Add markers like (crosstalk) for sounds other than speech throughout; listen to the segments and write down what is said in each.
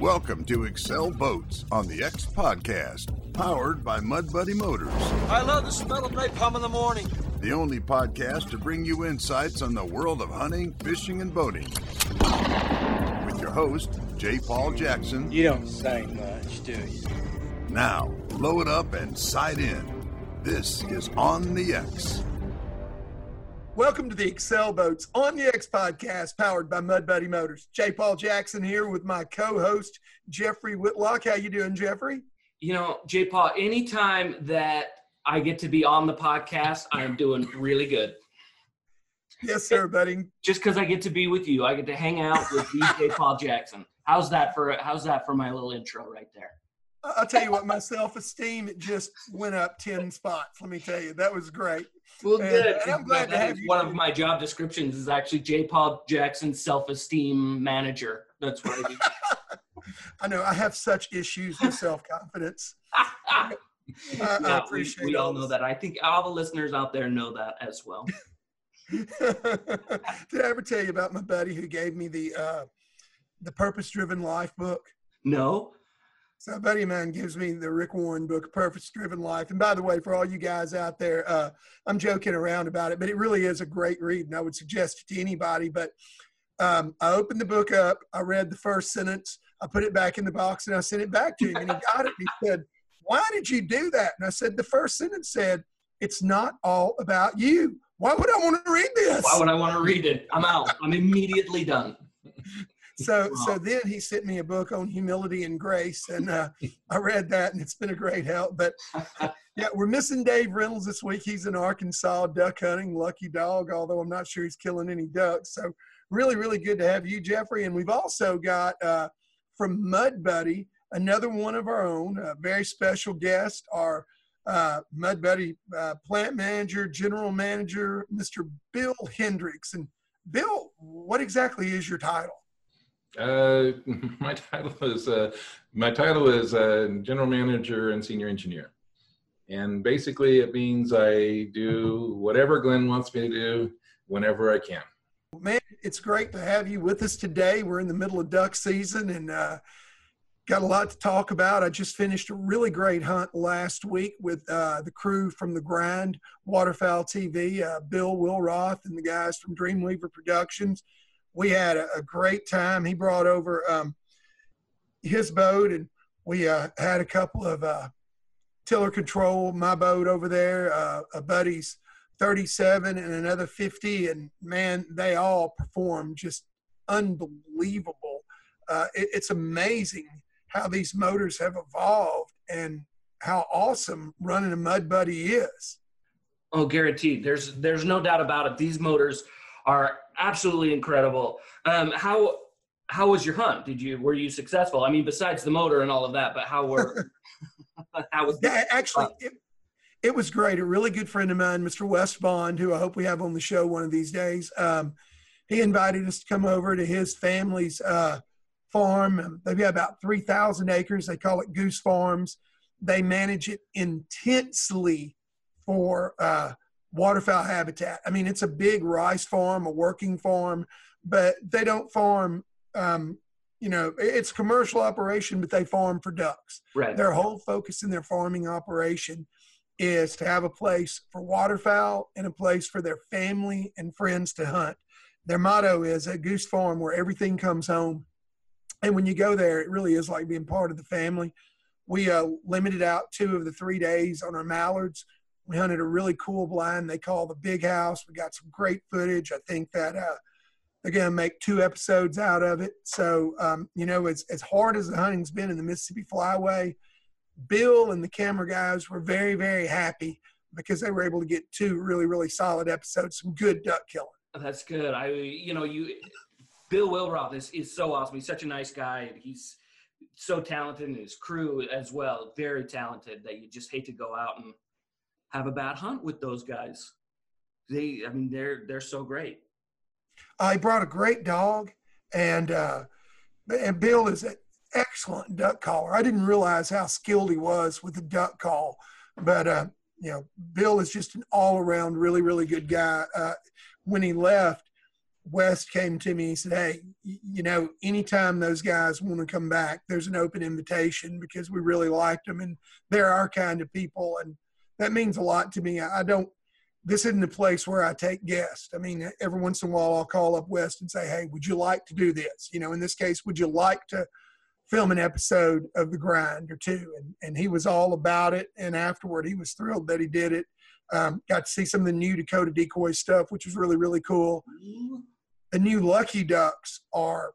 Welcome to Excel Boats on the X Podcast, powered by Mud Buddy Motors. I love the smell of napalm in the morning. The only podcast to bring you insights on the world of hunting, fishing, and boating. With your host, J. Paul Jackson. You don't say much, do you? Now, load up and sight in. This is On the X. Welcome to the Excel Boats on the X podcast powered by Mud Buddy Motors. J. Paul Jackson here with my co-host Jeffrey Whitlock. How you doing, Jeffrey? You know, J. Paul, anytime that I get to be on the podcast, I am doing really good. Yes, sir, buddy. Just because I get to be with you, I get to hang out with J. (laughs) Paul Jackson. How's that for how's that for my little intro right there? I'll tell you what, my self-esteem it just went up ten spots. Let me tell you, that was great. Well, good. And, and I'm glad to have you. One of my job descriptions is actually J. Paul Jackson self-esteem manager. That's what I do. (laughs) I know I have such issues with self-confidence. (laughs) I, I appreciate we, we all all know that. I think all the listeners out there know that as well. (laughs) Did I ever tell you about my buddy who gave me the uh, the Purpose Driven Life book? No, So a buddy of mine gives me the Rick Warren book, Purpose Driven Life. And by the way, for all you guys out there, uh, I'm joking around about it, but it really is a great read, and I would suggest it to anybody. But um, I opened the book up, I read the first sentence, I put it back in the box, and I sent it back to him. And he got it. And he said, "Why did you do that?" And I said, "The first sentence said." It's not all about you. Why would I want to read this? why would I want to read it? I'm out. I'm immediately done. (laughs) So, so then he sent me a book on humility and grace, and uh, I read that, and it's been a great help. But (laughs) yeah, we're missing Dave Reynolds this week. He's in Arkansas duck hunting, lucky dog. Although I'm not sure he's killing any ducks. So really, really good to have you, Jeffrey. And we've also got uh, from Mud Buddy another one of our own, a very special guest, our uh, Mud Buddy uh, plant manager, general manager, Mr. Bill Hendricks. And Bill, what exactly is your title? Uh, (laughs) my title is uh, my title is uh, general manager and senior engineer, and basically it means I do whatever Glenn wants me to do whenever I can. Man, it's great to have you with us today. We're in the middle of duck season and uh, got a lot to talk about. I just finished a really great hunt last week with uh, the crew from the Grind Waterfowl TV, uh, Bill Wilroth and the guys from Dreamweaver Productions. We had a, a great time. He brought over um, his boat and we uh, had a couple of uh, tiller control, my boat over there, uh, a buddy's 37 and another 50 and man they all perform just unbelievable uh, it, it's amazing how these motors have evolved and how awesome running a mud buddy is Oh, guaranteed. There's there's no doubt about it. These motors are absolutely incredible. Um, how how was your hunt? Did you were you successful? I mean, besides the motor and all of that, but how were (laughs) how was yeah, actually it, it was great. A really good friend of mine mr west bond who i hope we have on the show one of these days. Um, he invited us to come over to his family's uh, farm. Um, they've got about 3000 acres. They call it goose farms. They manage it intensely for uh, waterfowl habitat i mean it's a big rice farm a working farm but they don't farm um, you know it's a commercial operation but they farm for ducks right? their whole focus in their farming operation is to have a place for waterfowl and a place for their family and friends to hunt. Their motto is a goose farm where everything comes home. And when you go there, it really is like being part of the family. We uh, limited out two of the three days on our mallards. We hunted a really cool blind they call the Big House. We got some great footage. I think that uh, they're going to make two episodes out of it. So, um, you know, as, as hard as the hunting's been in the Mississippi Flyway, Bill and the camera guys were very, very happy because they were able to get two really, really solid episodes, some good duck killing. That's good. I you know you Bill Wilroth is is so awesome. He's such a nice guy. and He's so talented, and his crew as well, very talented. That you just hate to go out and have a bad hunt with those guys. They, I mean, they're they're so great. I brought a great dog, and uh, and Bill is an excellent duck caller. I didn't realize how skilled he was with the duck call, but uh, you know, Bill is just an all around really, really good guy. Uh, when he left, West came to me and said, Hey, you know, anytime those guys want to come back, there's an open invitation because we really liked them and they're our kind of people. And that means a lot to me. I don't, this isn't a place where I take guests. I mean, every once in a while I'll call up West and say, Hey, would you like to do this? You know, in this case, would you like to film an episode of The Grind or two? And, and he was all about it. And afterward, he was thrilled that he did it. Um, got to see some of the new Dakota Decoy stuff, which was really, really cool. The new Lucky Ducks are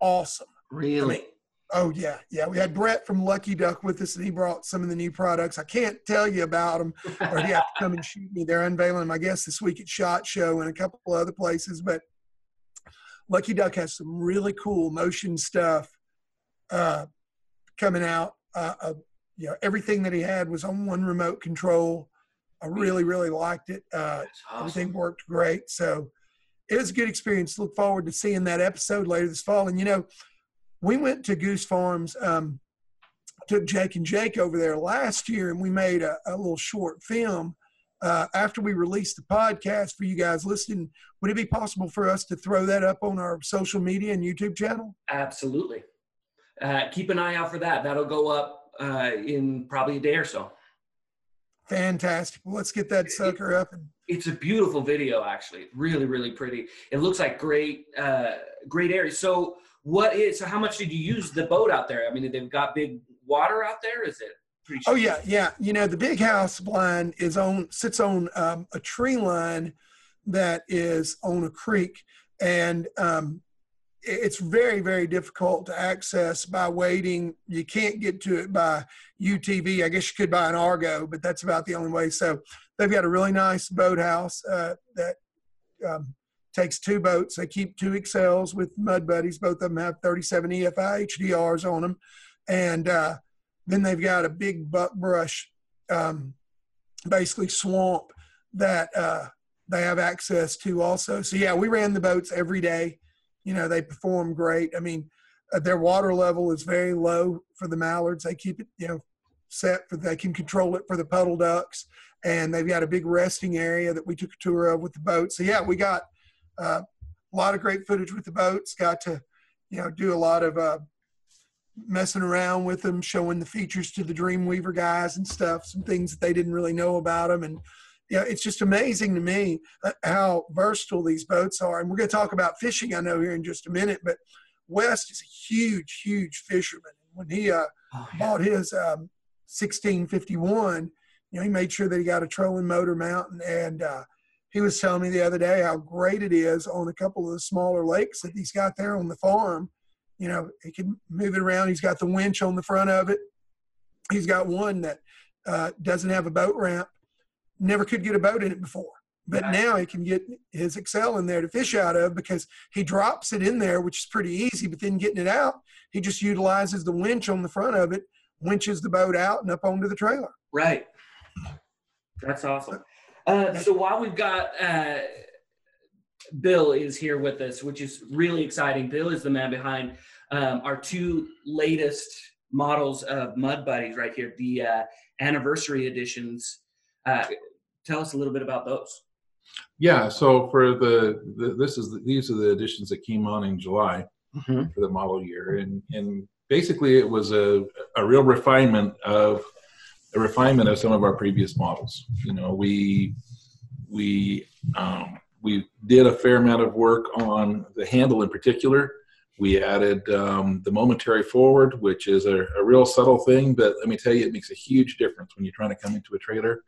awesome. Really? I mean, oh, yeah. Yeah. We had Brett from Lucky Duck with us, and he brought some of the new products. I can't tell you about them, or he have to come and (laughs) shoot me. They're unveiling them, I guess, this week at SHOT Show and a couple of other places. But Lucky Duck has some really cool motion stuff uh, coming out. Uh, uh, you know, everything that he had was on one remote control. I really, really liked it. Uh, awesome. Everything worked great. So it was a good experience. Look forward to seeing that episode later this fall. And, you know, we went to Goose Farms, um, took Jake and Jake over there last year, and we made a, a little short film. Uh, after we released the podcast for you guys listening, would it be possible for us to throw that up on our social media and YouTube channel? Absolutely. Uh, keep an eye out for that. That'll go up uh, in probably a day or so. Fantastic. Well, let's get that sucker up. And- it's a beautiful video, actually. Really, really pretty. It looks like great, uh, great area. So, what is? So, how much did you use the boat out there? I mean, they've got big water out there. Is it? Pretty oh yeah, yeah. You know, the big house blind is on sits on um, a tree line that is on a creek, and um, it's very very difficult to access by waiting you can't get to it by utv i guess you could buy an argo but that's about the only way so they've got a really nice boathouse uh, that um, takes two boats they keep two excels with mud buddies both of them have 37 efi hdrs on them and uh, then they've got a big buckbrush um, basically swamp that uh, they have access to also so yeah we ran the boats every day you know they perform great. I mean, uh, their water level is very low for the mallards. They keep it you know set for they can control it for the puddle ducks, and they've got a big resting area that we took a tour of with the boat. So yeah, we got a lot of great footage with the boats. Got to you know do a lot of uh, messing around with them, showing the features to the Dreamweaver guys and stuff, some things that they didn't really know about them, and yeah, it's just amazing to me uh, how versatile these boats are. And we're going to talk about fishing, I know, here in just a minute. But West is a huge, huge fisherman. When he uh, oh, yeah. bought his um, 1651, you know, he made sure that he got a trolling motor mountain. And uh, he was telling me the other day how great it is on a couple of the smaller lakes that he's got there on the farm. You know, he can move it around. He's got the winch on the front of it. He's got one that uh, doesn't have a boat ramp never could get a boat in it before. But right. now he can get his Excel in there to fish out of because he drops it in there, which is pretty easy. But then getting it out, he just utilizes the winch on the front of it, winches the boat out and up onto the trailer. Right. That's awesome. Uh, so while we've got uh, Bill is here with us, which is really exciting. Bill is the man behind um, our two latest models of Mud Buddies right here, the uh, anniversary editions uh, tell us a little bit about those. Yeah, so for the, the this is the, these are the editions that came on in July mm-hmm. for the model year, and and basically it was a a real refinement of a refinement of some of our previous models. You know, we we um, we did a fair amount of work on the handle in particular. We added um, the momentary forward, which is a, a, real subtle thing, but let me tell you, it makes a huge difference when you're trying to come into a trailer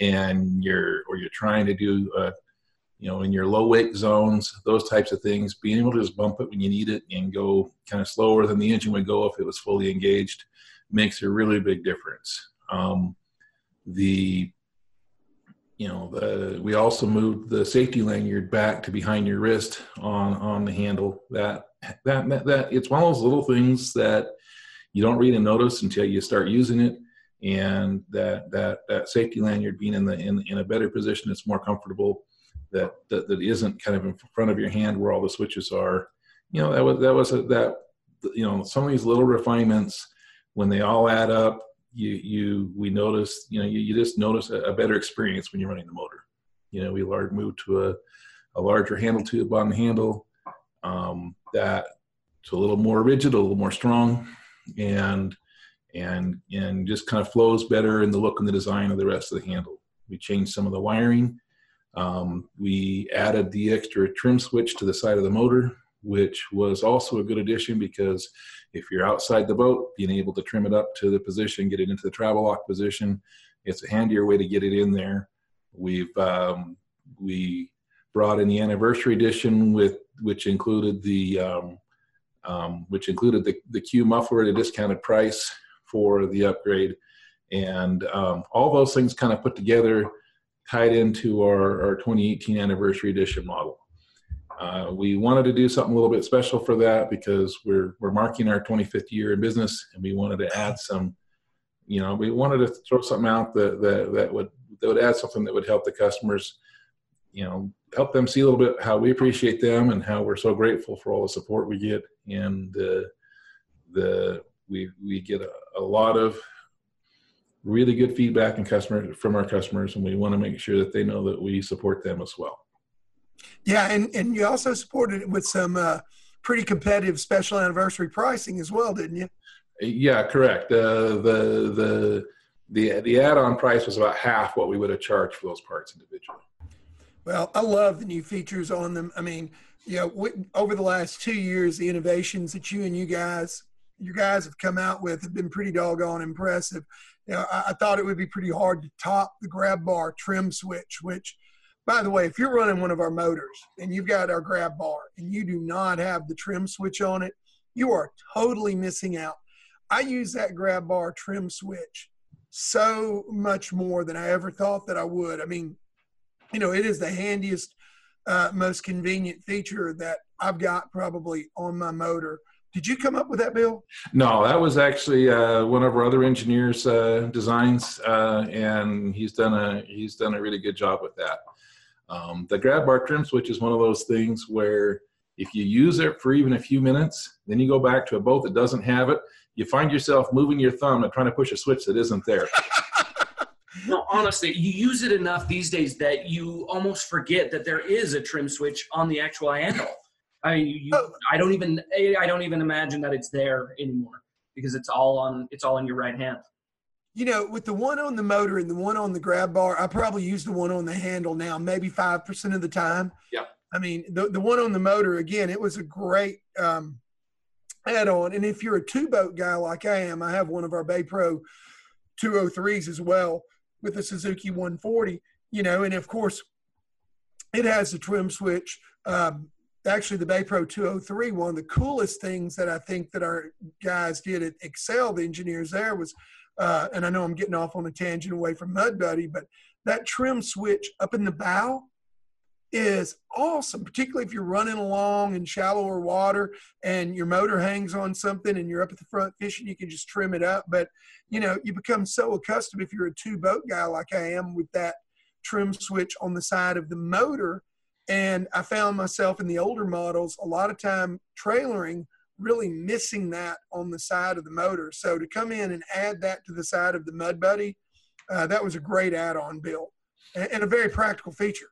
and you're or you're trying to do uh, you know in your low wake zones those types of things being able to just bump it when you need it and go kind of slower than the engine would go if it was fully engaged makes a really big difference um, the you know the we also moved the safety lanyard back to behind your wrist on on the handle. That that that, that it's one of those little things that you don't really notice until you start using it. And that that that safety lanyard being in the in, in a better position it's more comfortable that, that that isn't kind of in front of your hand where all the switches are. You know that was that was a, that you know some of these little refinements when they all add up you you we notice you know you, you just notice a, a better experience when you're running the motor you know we large moved to a a larger handle tube on the handle um, that it's a little more rigid, a little more strong, and and and just kind of flows better in the look and the design of the rest of the handle. We changed some of the wiring. Um, we added the extra trim switch to the side of the motor, which was also a good addition because if you're outside the boat, being able to trim it up to the position, get it into the travel lock position, it's a handier way to get it in there. We've um, we brought in the anniversary edition with which included the um, um, which included the, the Q muffler at a discounted price for the upgrade. And um, all those things kind of put together tied into our, our 2018 anniversary edition model. Uh, we wanted to do something a little bit special for that because we're, we're marking our 25th year in business and we wanted to add some, you know, we wanted to throw something out that, that, that would, that would add something that would help the customers, you know, help them see a little bit how we appreciate them and how we're so grateful for all the support we get. And uh, the, we, we get a, a lot of really good feedback and customer from our customers, and we want to make sure that they know that we support them as well. Yeah, and and you also supported it with some uh, pretty competitive special anniversary pricing as well, didn't you? Yeah, correct. Uh, the the the the add-on price was about half what we would have charged for those parts individually. Well, I love the new features on them. I mean, you know, we, over the last two years, the innovations that you and you guys you guys have come out with have been pretty doggone impressive. You know, I, I, thought it would be pretty hard to top the grab bar trim switch, which, by the way, if you're running one of our motors and you've got our grab bar and you do not have the trim switch on it, you are totally missing out. I use that grab bar trim switch so much more than I ever thought that I would. I mean, you know, it is the handiest, uh, most convenient feature that I've got probably on my motor. Did you come up with that, Bill? No, that was actually uh, one of our other engineers' uh, designs, uh, and he's done a he's done a really good job with that. Um, the grab bar trim switch is one of those things where if you use it for even a few minutes, then you go back to a boat that doesn't have it, you find yourself moving your thumb and trying to push a switch that isn't there. (laughs) no, honestly, you use it enough these days that you almost forget that there is a trim switch on the actual handle. I you, oh. I don't even I don't even imagine that it's there anymore because it's all on it's all in your right hand. You know, with the one on the motor and the one on the grab bar, I probably use the one on the handle now, maybe five percent of the time. Yeah. I mean, the the one on the motor again, it was a great um, add-on. And if you're a two-boat guy like I am, I have one of our Bay Pro 203s as well with the Suzuki 140. You know, and of course, it has the trim switch. Um, actually the Bay Pro 203, one of the coolest things that I think that our guys did at Excel, the engineers there was, uh, and I know I'm getting off on a tangent away from Mud Buddy, but that trim switch up in the bow is awesome, particularly if you're running along in shallower water and your motor hangs on something and you're up at the front fishing, you can just trim it up. But, you know, you become so accustomed if you're a two boat guy like I am with that trim switch on the side of the motor – and I found myself in the older models a lot of time trailering, really missing that on the side of the motor. So to come in and add that to the side of the Mud Buddy, uh, that was a great add-on build and, and a very practical feature.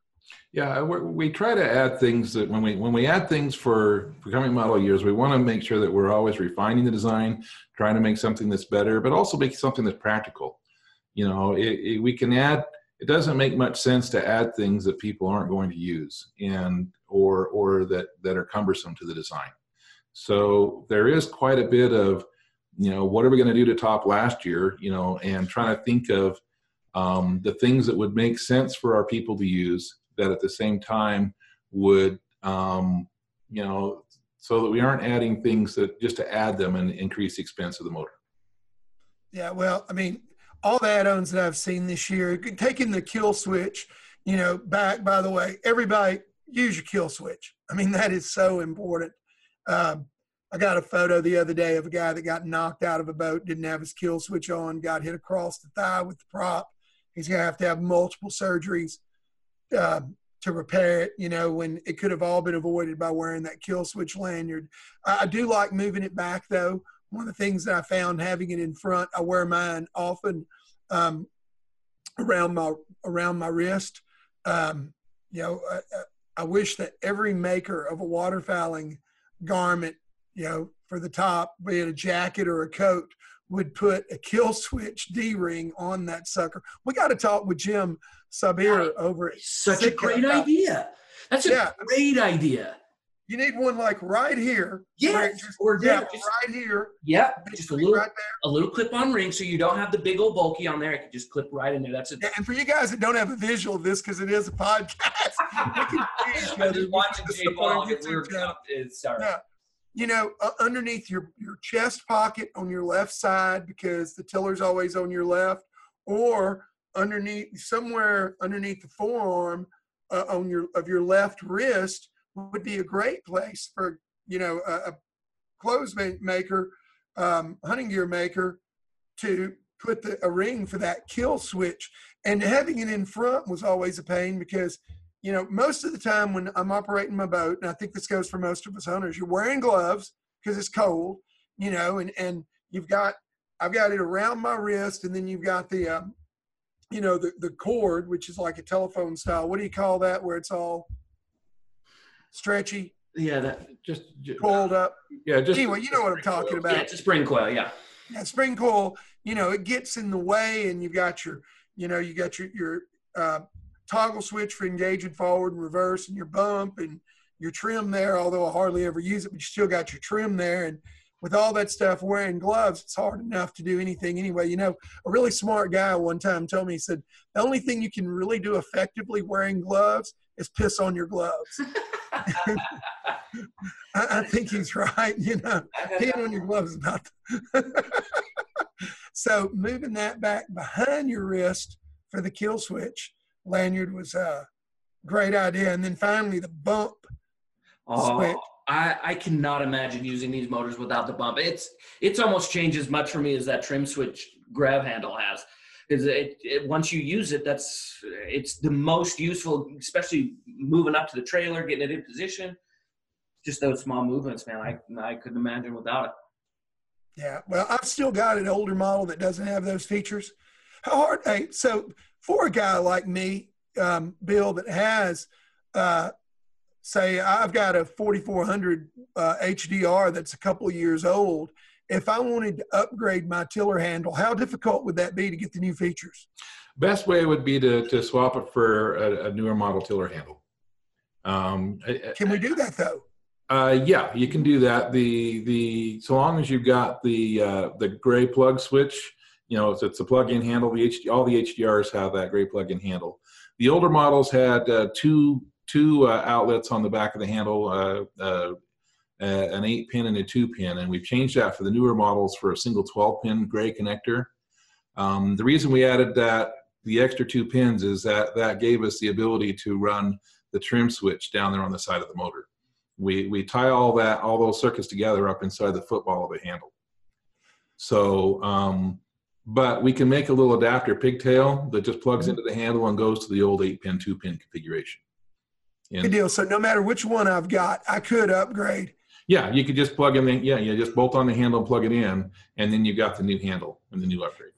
Yeah, we try to add things that when we when we add things for for coming model years, we want to make sure that we're always refining the design, trying to make something that's better, but also make something that's practical. You know, it, it, we can add it doesn't make much sense to add things that people aren't going to use and or or that that are cumbersome to the design so there is quite a bit of you know what are we going to do to top last year you know and trying to think of um, the things that would make sense for our people to use that at the same time would um, you know so that we aren't adding things that just to add them and increase the expense of the motor yeah well i mean all the add-ons that I've seen this year, taking the kill switch, you know, back. By the way, everybody use your kill switch. I mean, that is so important. Um, I got a photo the other day of a guy that got knocked out of a boat, didn't have his kill switch on, got hit across the thigh with the prop. He's gonna have to have multiple surgeries uh, to repair it. You know, when it could have all been avoided by wearing that kill switch lanyard. I, I do like moving it back though one of the things that I found having it in front, I wear mine often um, around my around my wrist. Um, you know, uh, I wish that every maker of a waterfowling garment, you know, for the top, be it a jacket or a coat, would put a kill switch D ring on that sucker. We got to talk with Jim Sabir over at Such a great idea. That's a Yeah. great idea. You need one like right here. Yes, just- or yeah, there, just- right here. Yeah, just a little right a little clip-on ring, so you don't have the big old bulky on there. It can just clip right in there. That's it. Yeah, and for you guys that don't have a visual of this because it is a podcast, (laughs) we can see each (laughs) other. watching Jay get YouTube weird. channel. It's sorry. Yeah. You know, uh, underneath your your chest pocket on your left side because the tiller's always on your left, or underneath somewhere underneath the forearm uh, on your of your left wrist would be a great place for you know a, a clothes ma- maker, um, hunting gear maker, to put the, a ring for that kill switch. And having it in front was always a pain because you know, most of the time when I'm operating my boat, and I think this goes for most of us hunters, you're wearing gloves because it's cold, you know, and and you've got I've got it around my wrist, and then you've got the um, you know the the cord, which is like a telephone style. What do you call that? Where it's all stretchy, Yeah, that. Just, ju- coiled up. yeah, just. Anyway, you know what I'm talking about. Yeah, it's a spring coil. Yeah. Yeah, spring coil, you know, it gets in the way, and you've got your, you know, you got your your uh, toggle switch for engaging forward and reverse, and your bump and your trim there. Although I hardly ever use it, but you still got your trim there. And with all that stuff, wearing gloves, it's hard enough to do anything anyway. You know, a really smart guy one time told me, he said, the only thing you can really do effectively wearing gloves is piss on your gloves. (laughs) (laughs) I, I think he's right. You know, peeing on your gloves is about. (laughs) so moving that back behind your wrist for the kill switch lanyard was a great idea, and then finally the bump. Oh, Switch. I, I cannot imagine using these motors without the bump. It's it's almost changed as much for me as that trim switch grab handle has. Because it, it once you use it, that's it's the most useful, especially moving up to the trailer, getting it in position. Just those small movements, man. I I couldn't imagine without it. Yeah, well, I've still got an older model that doesn't have those features. How hard? Hey, so for a guy like me, um, Bill, that has, uh, say, I've got a 4400 uh, HDR that's a couple years old. If I wanted to upgrade my tiller handle, how difficult would that be to get the new features? Best way would be to, to swap it for a, a newer model tiller handle. Um, Can we do that though? Uh, yeah, you can do that. The the so long as you've got the uh, the gray plug switch, you know, it's, it's a plug-in handle. The HD, all the HDRs have that gray plug-in handle. The older models had uh, two two uh, outlets on the back of the handle, uh, uh, an eight pin and a two pin, and we've changed that for the newer models for a single 12 pin gray connector. Um, the reason we added that the extra two pins is that that gave us the ability to run the trim switch down there on the side of the motor we we tie all that all those circuits together up inside the football of the handle so um but we can make a little adapter pigtail that just plugs into the handle and goes to the old eight pin two pin configuration Good deal. So no matter which one I've got, I could upgrade. Yeah you could just plug in the yeah you just bolt on the handle and plug it in and then you've got the new handle and the new upgrade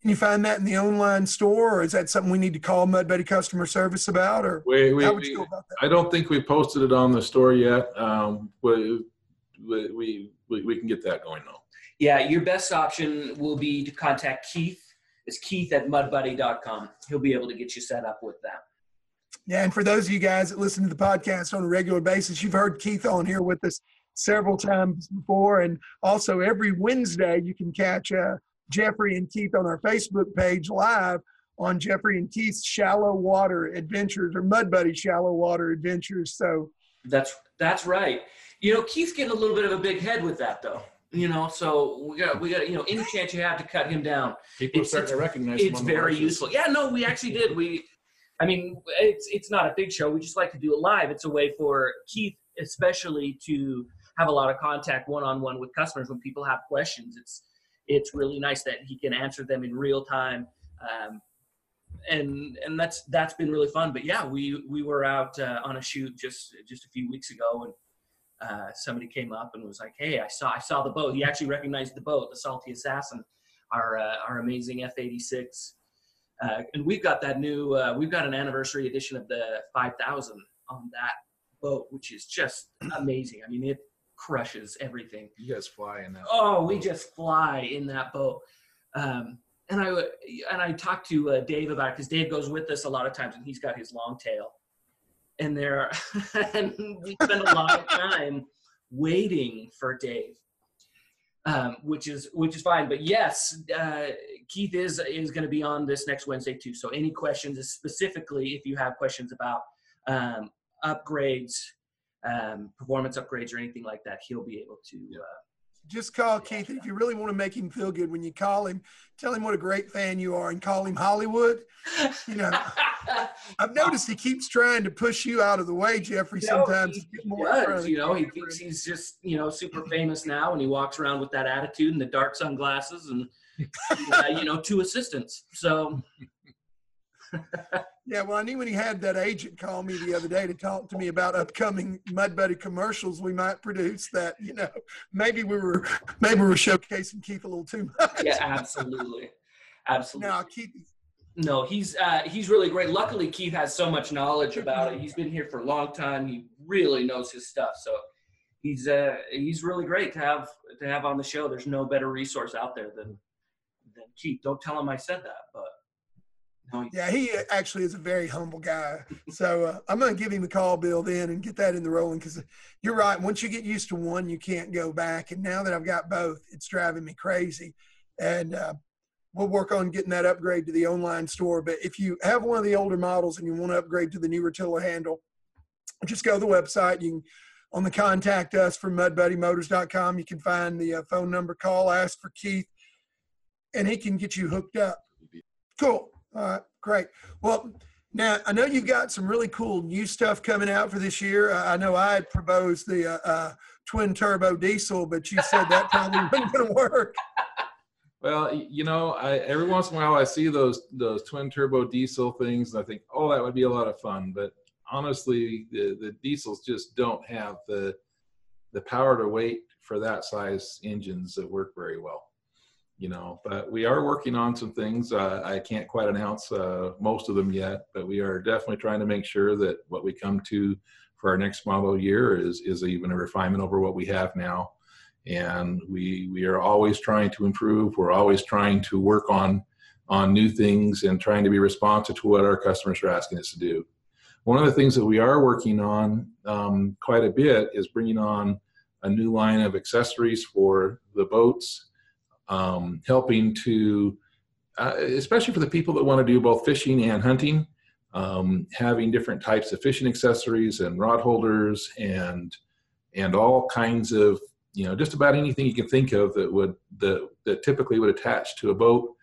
Can you find that in the online store, or is that something we need to call Mud Buddy customer service about, or we, we, how would you we- go about that? i don't think we've posted it on the store yet um we we we, we can get that going though Yeah, your best option will be to contact Keith. It's Keith at mudbuddy.com. He'll be able to get you set up with that. Yeah, and for those of you guys that listen to the podcast on a regular basis, you've heard Keith on here with us several times before, and also every Wednesday you can catch uh, Jeffrey and Keith on our Facebook page live on Jeffrey and Keith's Shallow Water Adventures or Mud Buddy Shallow Water Adventures. So That's that's right. You know, Keith's getting a little bit of a big head with that though. You know, so we got we got you know any chance you have to cut him down. people It's- are starting to recognize It's on very horses. useful. Yeah, no, we actually did. We, I mean, it's it's not a big show. We just like to do it live. It's a way for Keith, especially, to have a lot of contact one on one with customers when people have questions. It's it's really nice that he can answer them in real time. Um, and and that's that's been really fun. But yeah, we we were out uh, on a shoot just just a few weeks ago, and uh, somebody came up and was like, "Hey, I saw I saw the boat." He actually recognized the boat, the Salty Assassin, our uh, our amazing F eighty six. Uh, and we've got that new. Uh, we've got an anniversary edition of the 5000 on that boat, which is just amazing. I mean, it crushes everything. You guys fly in that. Oh, we just fly in that boat. Um, and I and I talked to uh, Dave about it because Dave goes with us a lot of times, and he's got his long tail. And there, (laughs) and we spend a lot of time waiting for Dave, um, which is which is fine. But yes, uh, Keith is is going to be on this next Wednesday too. So any questions, specifically if you have questions about um, upgrades, um, performance upgrades, or anything like that, he'll be able to. Uh, Just call Keith. If you really want to make him feel good when you call him, tell him what a great fan you are and call him Hollywood. You know, (laughs) I've noticed he keeps trying to push you out of the way, Jeffrey, You know, sometimes. he to get more does, you know, he thinks he's just, you know, super famous now, and he walks around with that attitude and the dark sunglasses and, (laughs) uh, you know, two assistants. So, Yeah, well, I knew when he had that agent call me the other day to talk to me about upcoming Mud Buddy commercials we might produce. That you know, maybe we were maybe we were showcasing Keith a little too much. yeah, absolutely, absolutely. Now Keith, No, he's uh, he's really great. Luckily, Keith has so much knowledge about it. He's been here for a long time. He really knows his stuff. So he's uh, he's really great to have to have on the show. There's no better resource out there than than Keith. Don't tell him I said that, but yeah, he actually is a very humble guy. So uh, I'm going to give him a call, Bill, then and get that in the rolling because you're right. Once you get used to one, you can't go back. And now that I've got both, it's driving me crazy. And uh, we'll work on getting that upgrade to the online store. But if you have one of the older models and you want to upgrade to the newer tiller handle, just go to the website. You can on the contact us from mudbuddymotors.com. You can find the uh, phone number, call, ask for Keith, and he can get you hooked up. Cool. All right, great. Well, now I know you've got some really cool new stuff coming out for this year. Uh, I know I proposed the uh, uh, twin turbo diesel, but you said that probably (laughs) wasn't going to work. Well, you know, I, every once in a while I see those those twin turbo diesel things, and I think, oh, that would be a lot of fun. But honestly, the the diesels just don't have the the power to weight for that size engines that work very well. You know, but we are working on some things. Uh, I can't quite announce uh, most of them yet, but we are definitely trying to make sure that what we come to for our next model year is is even a refinement over what we have now. And we we are always trying to improve. We're always trying to work on on new things and trying to be responsive to what our customers are asking us to do. One of the things that we are working on um, quite a bit is bringing on a new line of accessories for the boats um, helping to uh, especially for the people that want to do both fishing and hunting um, having different types of fishing accessories and rod holders and and all kinds of you know just about anything you can think of that would that, that typically would attach to a boat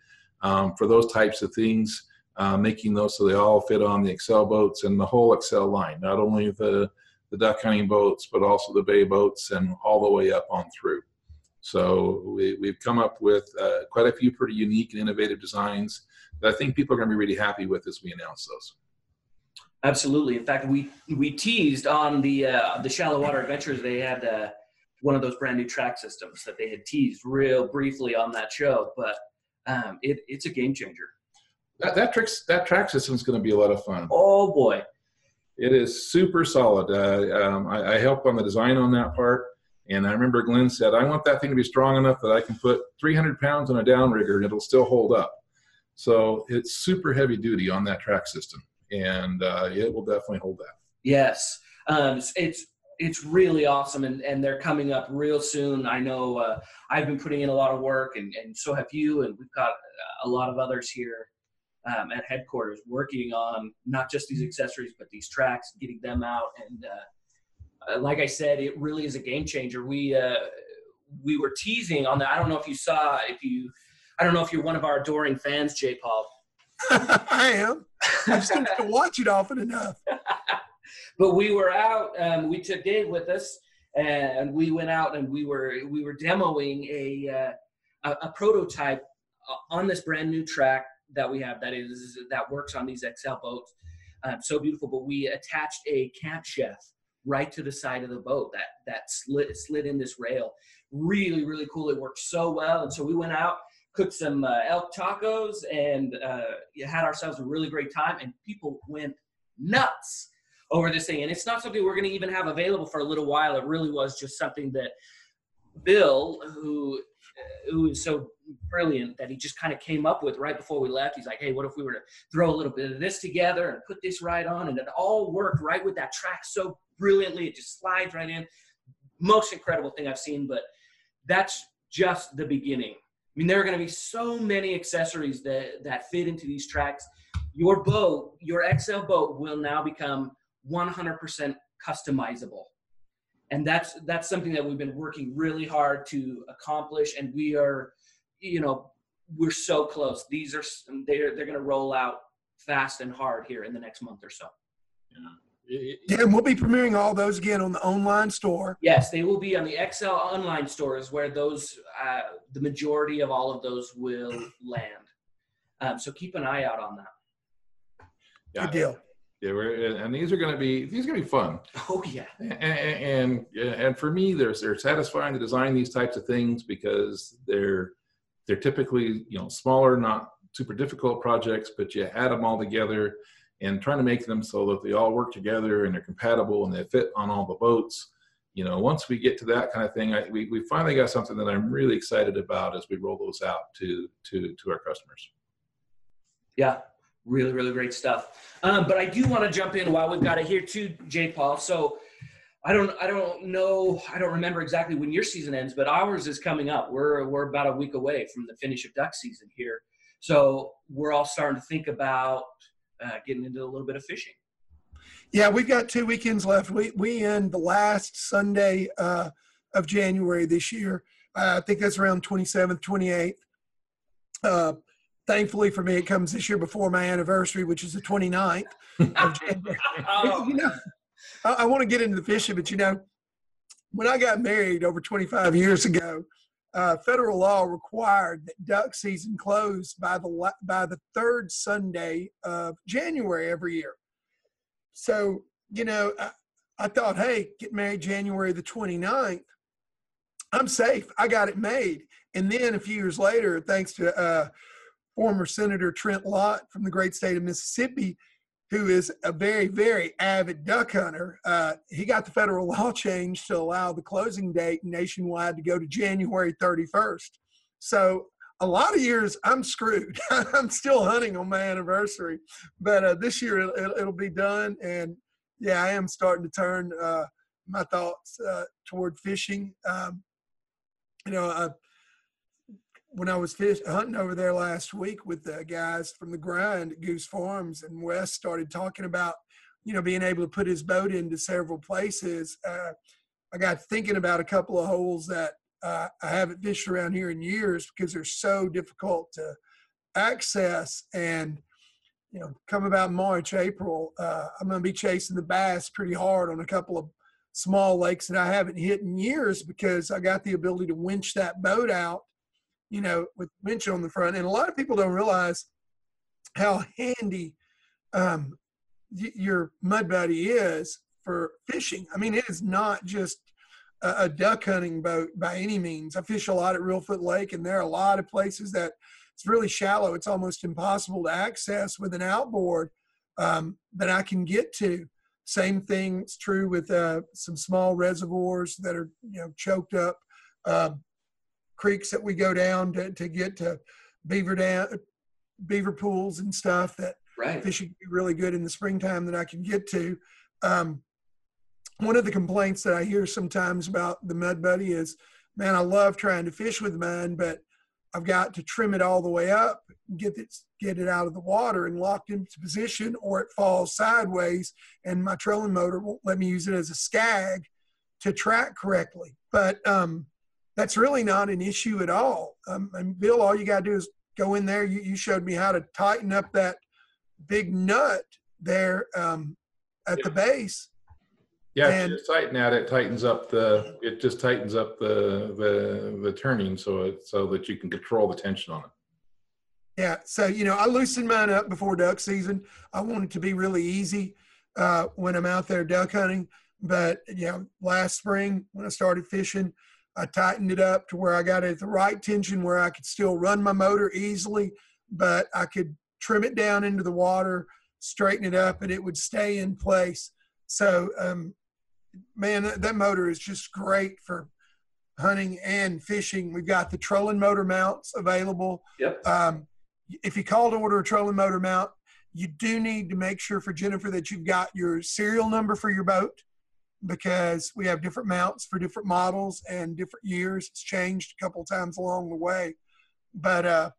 um, for those types of things uh, making those so they all fit on the excel boats and the whole excel line not only the the duck hunting boats but also the bay boats and all the way up on through so we, we've come up with uh, quite a few pretty unique and innovative designs that i think people are going to be really happy with as we announce those Absolutely. In fact, we we teased on the uh, the shallow water adventures. They had uh, one of those brand new track systems that they had teased real briefly on that show, but um, it, it's a game changer. that, that tricks that track system is going to be a lot of fun Oh boy, It is super solid. Uh, um, I, I helped on the design on that part, and I remember Glenn said, "I want that thing to be strong enough that I can put 300 pounds on a downrigger and it'll still hold up." So it's super heavy duty on that track system, and uh, it will definitely hold that. yes, um, it's- it's it's really awesome, and and they're coming up real soon. I know uh, I've been putting in a lot of work, and and so have you, and we've got a lot of others here. Um, at headquarters, working on not just these accessories, but these tracks, getting them out, and uh, uh, like I said, it really is a game changer. We uh, we were teasing on that. I don't know if you saw, if you, I don't know if you're one of our adoring fans, J. Paul, (laughs) I am. I just don't get to (laughs) watch it often enough. (laughs) but we were out. Um, we took Dave with us, and we went out and we were we were demoing a uh, a, a prototype uh, on this brand new track that we have that is that works on these Excel boats. Um, so beautiful, but we attached a camp chef right to the side of the boat that that slid slid in this rail. Really, really cool. It worked so well, and so we went out, cooked some uh, elk tacos, and uh, had ourselves a really great time. And people went nuts over this thing. And it's not something we're going to even have available for a little while. It really was just something that Bill, who Uh, who is so brilliant that he just kind of came up with right before we left. He's like, hey, what if we were to throw a little bit of this together and put this right on? And it all worked right with that track so brilliantly. It just slides right in. Most incredible thing I've seen, but that's just the beginning. I mean, there are going to be so many accessories that, that fit into these tracks. Your boat, your Excel boat, will now become 100% customizable and that's that's something that we've been working really hard to accomplish. And we are you know we're so close. These are they're they're going to roll out fast and hard here in the next month or so. Yeah. yeah and we'll be premiering all those again on the online store. Yes they will be on the excel online stores where those uh, the majority of all of those will land. Um, so keep an eye out on that. Yeah. good deal yeah, and these are going to be these are going to be fun. Oh yeah. And, and and for me, they're they're satisfying to design these types of things because they're they're typically you know smaller, not super difficult projects, but you add them all together and trying to make them so that they all work together and they're compatible and they fit on all the boats. You know, once we get to that kind of thing, I, we we finally got something that I'm really excited about as we roll those out to to to our customers. Yeah, really, really great stuff. Um, but I do want to jump in while we've got it here too, J. Paul. So I don't, I don't know, I don't remember exactly when your season ends, but ours is coming up. We're we're about a week away from the finish of duck season here, so we're all starting to think about uh, getting into a little bit of fishing. Yeah, we've got two weekends left. We we end the last Sunday uh, of January this year. Uh, I think that's around 27th, 28th. Thankfully for me, it comes this year before my anniversary, which is the 29th of (laughs) January. oh. you know, I, I want to get into the fishing, but you know, when I got married over 25 years ago, uh, federal law required that duck season closed by the by the third Sunday of January every year. So you know, I, I thought, hey, get married January the 29th. I'm safe. I got it made. And then a few years later, thanks to uh, former Senator Trent Lott from the great state of Mississippi, who is a very, very avid duck hunter. Uh, he got the federal (laughs) law changed to allow the closing date nationwide to go to January 31st. So a lot of years I'm screwed. (laughs) I'm still hunting on my anniversary, but uh, this year it'll, it'll, be done. And yeah, I am starting to turn uh, my thoughts uh, toward fishing. Um, you know, when I was fish, hunting over there last week with the guys from the grind at Goose Farms, and Wes started talking about, you know, being able to put his boat into several places. Uh, I got thinking about a couple of holes that uh, I haven't fished around here in years because they're so difficult to access. And you know, come about March, April, uh, I'm going to be chasing the bass pretty hard on a couple of small lakes that I haven't hit in years because I got the ability to winch that boat out you know, with winch on the front. And a lot of people don't realize how handy um, y- your mud buddy is for fishing. I mean, it is not just a, a, duck hunting boat by any means. I fish a lot at Reelfoot Lake, and there are a lot of places that it's really shallow. It's almost impossible to access with an outboard um, that I can get to. Same thing is true with uh, some small reservoirs that are you know choked up. Uh, creeks that we go down to, to get to beaver dam, beaver pools and stuff that right. fishing be really good in the springtime that I can get to. Um, one of the complaints that I hear sometimes about the Mud Buddy is, man, I love trying to fish with mine, but I've got to trim it all the way up, get it get it out of the water and locked into position, or it falls sideways, and my trolling motor won't let me use it as a skag to track correctly. But um, that's really not an issue at all. Um, and Bill, all you got to do is go in there. You, you, showed me how to tighten up that big nut there um, at the base. Yeah, and, just tighten at it tightens up the. It just tightens up the the the turning so it so that you can control the tension on it. Yeah, so you know, I loosened mine up before duck season. I want it to be really easy uh, when I'm out there duck hunting. But you know, last spring when I started fishing, I tightened it up to where I got it at the right tension where I could still run my motor easily, but I could trim it down into the water, straighten it up, and it would stay in place. so, um, man, that, that motor is just great for hunting and fishing. We've got the trolling motor mounts available. Yep. Um, if you call to order a trolling motor mount, you do need to make sure for Jennifer that you've got your serial number for your boat because we have different mounts for different models and different years. It's changed a couple times along the way. But, uh,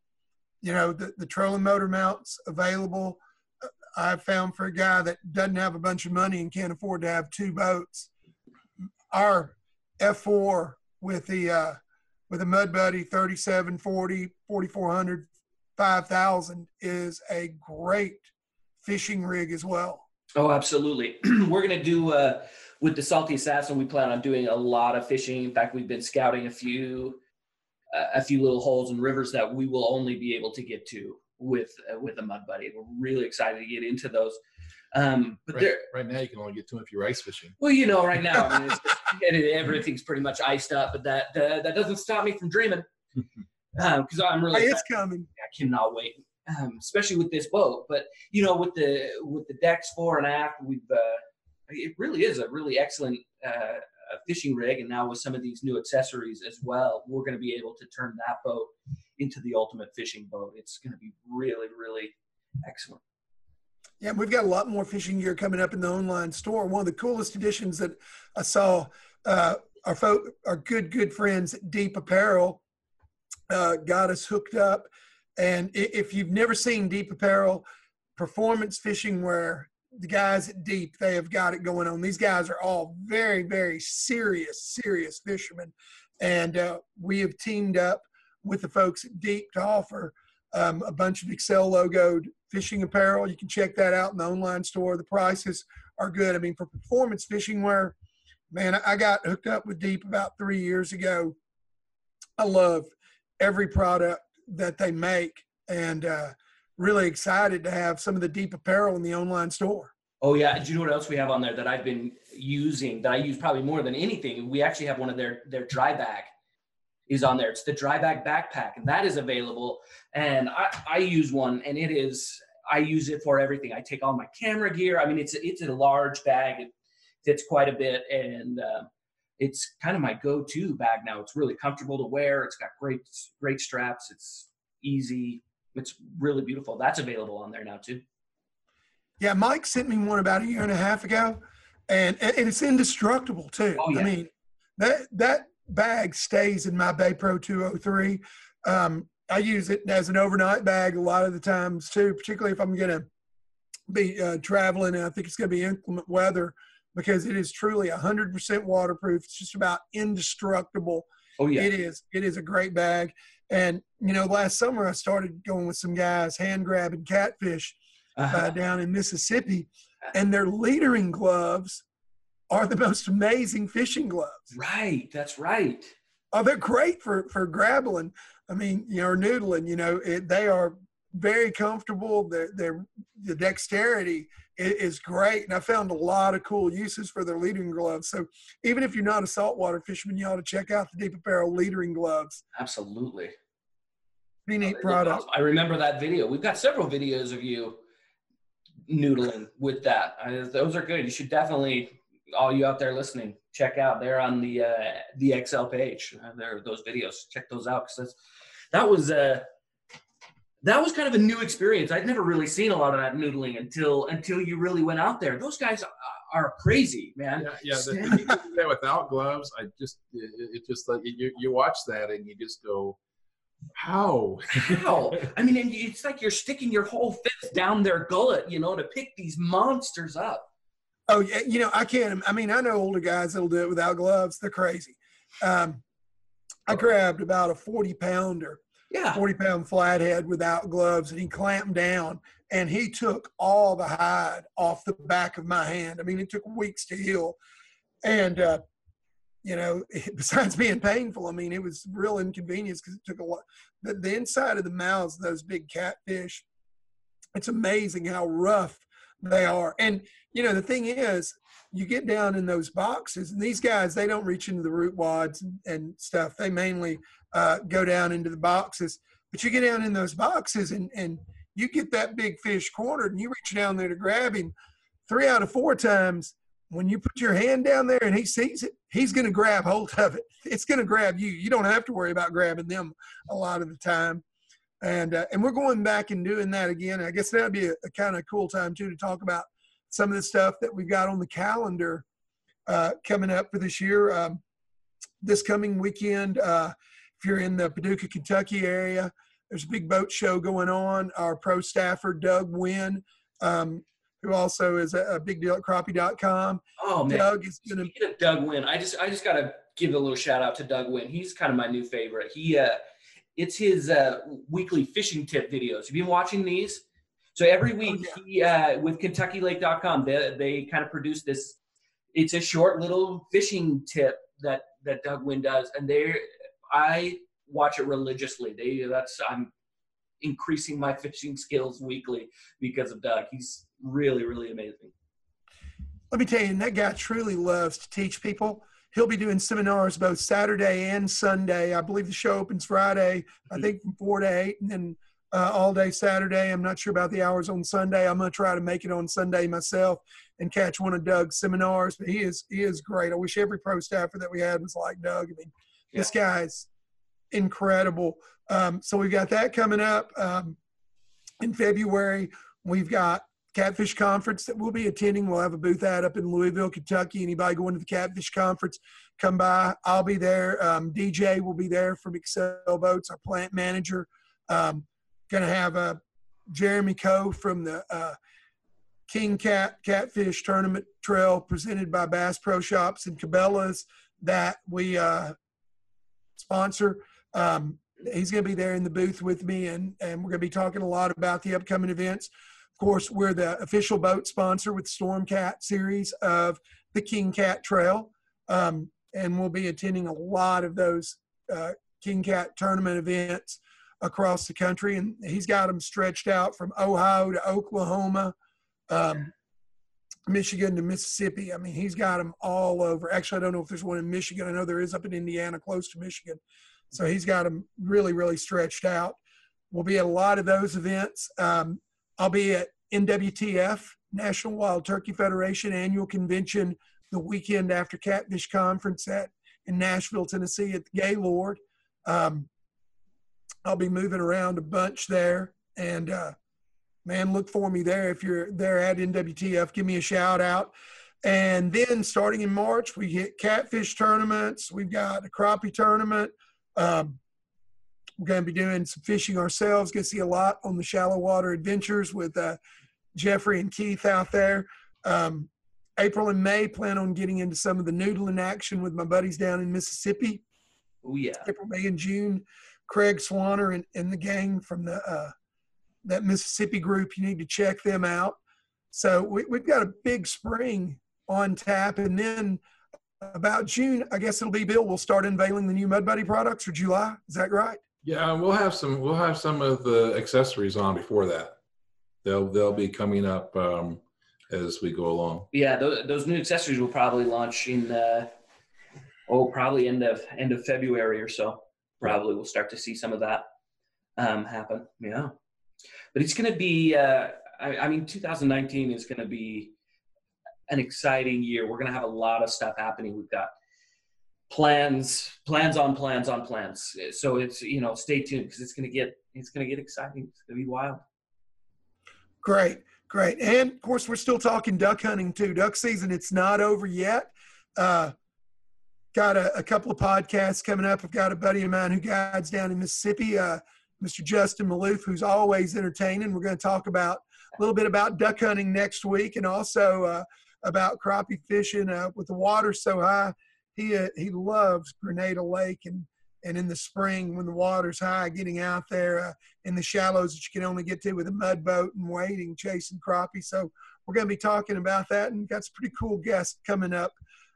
you know, the, the trolling motor mounts available. uh, I've found for a guy that doesn't have a bunch of money and can't afford to have two boats, our F4 with the uh, with a Mud Buddy 3740, 4400, 5000 is a great fishing rig as well. Oh, absolutely. (clears throat) We're gonna do uh, with the Salty Assassin. We plan on doing a lot of fishing. In fact, we've been scouting a few uh, a few little holes and rivers that we will only be able to get to with uh, with a Mud Buddy. We're really excited to get into those. Um, but Right, there, right now, you can only get to them if you're ice fishing. well, you know, right now, I mean, it's just, (laughs) everything's pretty much iced up, but that uh, that doesn't stop me from dreaming (laughs) because I'm really Hey, it's coming. I cannot wait, um, especially with this boat. But you know, with the with the decks fore and aft, we've uh, it really is a really excellent uh, fishing rig, and now with some of these new accessories as well, we're going to be able to turn that boat into the ultimate fishing boat. It's going to be really, really excellent. Yeah, we've got a lot more fishing gear coming up in the online store. One of the coolest additions that I saw, uh, our folk, our good good friends Deep Apparel, uh, got us hooked up. And if you've never seen Deep Apparel, performance fishing wear, the guys at Deep, they have got it going on. These guys are all very, very serious, serious fishermen, and uh, we have teamed up with the folks at Deep to offer um, a bunch of Excel logoed fishing apparel. You can check that out in the online store. The prices are good. I mean, for performance fishing wear, man, I got hooked up with Deep about three years ago. I love every product that they make and uh, really excited to have some of the Deep apparel in the online store. Oh yeah, do you know what else we have on there that I've been using that I use probably more than anything? We actually have one of their their dry bag is on there. It's the dry bag backpack, and that is available. And I I use one, and it is I use it for everything. I take all my camera gear. I mean, it's it's a large bag. It fits quite a bit, and uh, it's kind of my go-to bag now. It's really comfortable to wear. It's got great great straps. It's easy. It's really beautiful. That's available on there now too. Yeah, Mike sent me one about a year and a half ago, and, and it's indestructible too. Oh, yeah. I mean, that that bag stays in my Bay Pro 203. Um, I use it as an overnight bag a lot of the times too, particularly if I'm going to be uh, traveling and I think it's going to be inclement weather because it is truly 100% waterproof. It's just about indestructible. Oh yeah. It is. It is a great bag. And you know, last summer I started going with some guys hand grabbing catfish Uh-huh. uh, down in Mississippi, and their leadering gloves are the most amazing fishing gloves. Right, that's right. Oh, they're great for for grabbling. I mean, you know, or noodling. You know, it, they are very comfortable. They're, they're the dexterity is great, and I found a lot of cool uses for their leadering gloves. So even if you're not a saltwater fisherman, you ought to check out the Deep Apparel leadering gloves. Absolutely. Pretty neat They product. awesome. I remember that video. We've got several videos of you noodling with that. I, those are good. You should definitely, all you out there listening, check out. They're on the uh, the Excel page. Uh, there those videos. Check those out because that was uh, that was kind of a new experience. I'd never really seen a lot of that noodling until until you really went out there. Those guys are, are crazy, man. Yeah, yeah. The, (laughs) you can without gloves. I just, it, it just like you, you watch that and you just go, how? How? (laughs) I mean, and it's like you're sticking your whole fist down their gullet, you know, to pick these monsters up. Oh yeah, you know I can't. I mean, I know older guys that'll do it without gloves. They're crazy. Um, I grabbed about a forty pounder, Yeah. forty pound flathead without gloves, and he clamped down, and he took all the hide off the back of my hand. I mean, it took weeks to heal, and uh, you know, (laughs) besides being painful, I mean, it was real inconvenience because it took a lot. The, the inside of the mouths of those big catfish, it's amazing how rough they are. And you know, the thing is, you get down in those boxes, and these guys they don't reach into the root wads and stuff. They mainly uh, go down into the boxes. But you get down in those boxes, and and you get that big fish cornered, and you reach down there to grab him. Three out of four times, when you put your hand down there and he sees it, he's going to grab hold of it. It's going to grab you. You don't have to worry about grabbing them a lot of the time. And uh, and we're going back and doing that again. I guess that'd be a, a kind of cool time too to talk about some of the stuff that we've got on the calendar uh, coming up for this year. Um, this coming weekend, uh, if you're in the Paducah, Kentucky area, there's a big boat show going on. Our pro staffer, Doug Wynn, um, who also is a, a big deal at crappie.com. Oh man, Doug is going to Speaking of Doug Wynn, I just I just gotta give a little shout out to Doug Wynn. He's kind of my new favorite. He uh, it's his uh, weekly fishing tip videos. You've you been watching these? So every Oh, week, he uh, with KentuckyLake.com, they they kind of produce this. It's a short little fishing tip that that Doug Wynn does, and they I watch it religiously. They that's I'm increasing my (laughs) fishing skills weekly because of Doug. He's really really amazing. let me tell you, and that guy truly loves to teach people. He'll be doing seminars both Saturday and Sunday. I believe the show opens Friday, I think from four to eight, and then uh, all day Saturday. I'm not sure about the hours on Sunday. I'm gonna try to make it on Sunday myself and catch one of Doug's seminars. But he is he is great. I wish every pro staffer that we had was like Doug. I mean, this guy's incredible. Um, so we've got that coming up um, in February. We've got Catfish Conference that we'll be attending. We'll have a booth out up in Louisville, Kentucky. Anybody going to the Catfish Conference, come by. I'll be there. Um, DJ will be there from Excel Boats, our plant manager. Um, going to have uh, Jeremy Coe from the uh, King Kat Catfish Tournament Trail presented by Bass Pro Shops and Cabela's that we uh, sponsor. Um, he's going to be there in the booth with me, and, and we're going to be talking a lot about the upcoming events. Of course, we're the official boat sponsor with Storm Cat series of the King Kat Trail, um, and we'll be attending a lot of those uh, King Kat tournament events across the country. And he's got them stretched out from Ohio to Oklahoma, um, Michigan to Mississippi. I mean, he's got them all over. Actually, I don't know if there's one in Michigan. I know there is up in Indiana, close to Michigan. So he's got them really, really stretched out. We'll be at a lot of those events. Um, I'll be at NWTF, National Wild Turkey Federation annual convention the weekend after Catfish Conference at in Nashville, Tennessee at the Gaylord. Um, I'll be moving around a bunch there, and uh, man, look for me there if you're there at NWTF. Give me a shout out. And then starting in March, we hit catfish tournaments. We've got a crappie tournament. Um, we're going to be doing some fishing ourselves. Going to see a lot on the shallow water adventures with uh, Jeffrey and Keith out there. Um, April and May, plan on getting into some of the noodling action with my buddies down in Mississippi. Oh yeah. April, May, and June. Craig Swanner and, and the gang from the uh, that Mississippi group. You need to check them out. So we, we've got a big spring on tap, and then about June, I guess it'll be Bill. We'll start unveiling the new Mud Buddy products for July. Is that right? Yeah, we'll have some. We'll have some of the accessories on before that. They'll they'll be coming up um, as we go along. Yeah, those, those new accessories will probably launch in uh, oh probably end of end of February or so. Probably we'll start to see some of that um, happen. Yeah, but it's going to be. Uh, I, I mean, 2019 is going to be an exciting year. We're going to have a lot of stuff happening. We've got plans, plans on plans on plans. So it's you know stay tuned because it's going to get it's going to get exciting. It's going to be wild. Great, great. And of course, we're still talking duck hunting too. Duck season, it's not over yet. Uh, got a, a couple of podcasts coming up. I've got a buddy of mine who guides down in Mississippi, uh, Mr. Justin Maloof, who's always entertaining. We're going to talk about a little bit about duck hunting next week and also uh, about crappie fishing uh, with the water so high. He, uh, he loves Grenada Lake and, and in the spring when the water's high, getting out there uh, in the shallows that you can only get to with a mud boat and wading, chasing crappie. So we're going to be talking about that and got some pretty cool guests coming up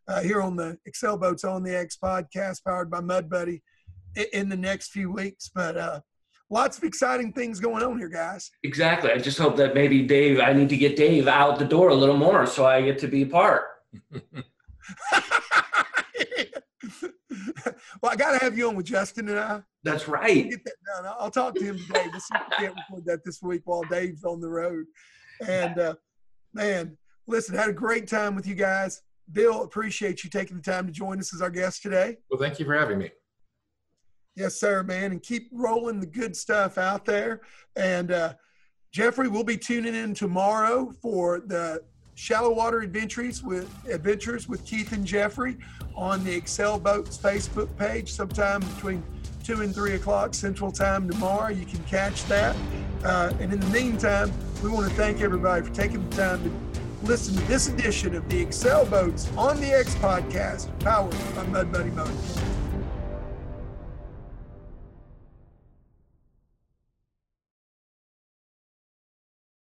uh, here on the Excel Boats on the X podcast powered by Mud Buddy in, the next few weeks. But uh, lots of exciting things going on here, guys. Exactly. I just hope that maybe Dave. I need to get Dave out the door a little more so I get to be a part. (laughs) (laughs) well, I got to have you on with Justin and I. That's We'll right. get that done. I'll talk to him today. We'll see if we can't record that this week while Dave's on the road. And uh, man, Listen, had a great time with you guys. Bill, appreciate you taking the time to join us as our guest today. Well, thank you for having me. Yes, sir, man. And keep rolling the good stuff out there. And uh, Jeffrey, we'll be tuning in tomorrow for the shallow water adventures with adventures with Keith and Jeffrey on the Excel Boats Facebook page sometime between two and three o'clock Central Time tomorrow. You can catch that. Uh, and in the meantime, we want to thank everybody for taking the time to listen to this edition of the Excel Boats on the X podcast, powered by Mud Buddy Motors.